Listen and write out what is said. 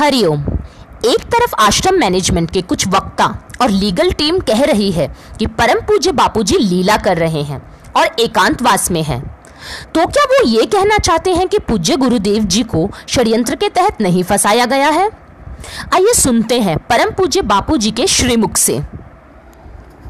हरिओम एक तरफ़ आश्रम मैनेजमेंट के कुछ वक्ता और लीगल टीम कह रही है कि परम पूज्य बापूजी लीला कर रहे हैं और एकांतवास में हैं। तो क्या वो ये कहना चाहते हैं कि पूज्य गुरुदेव जी को षड्यंत्र के तहत नहीं फंसाया गया है? आइए सुनते हैं परम पूज्य बापू जी के श्रीमुख से।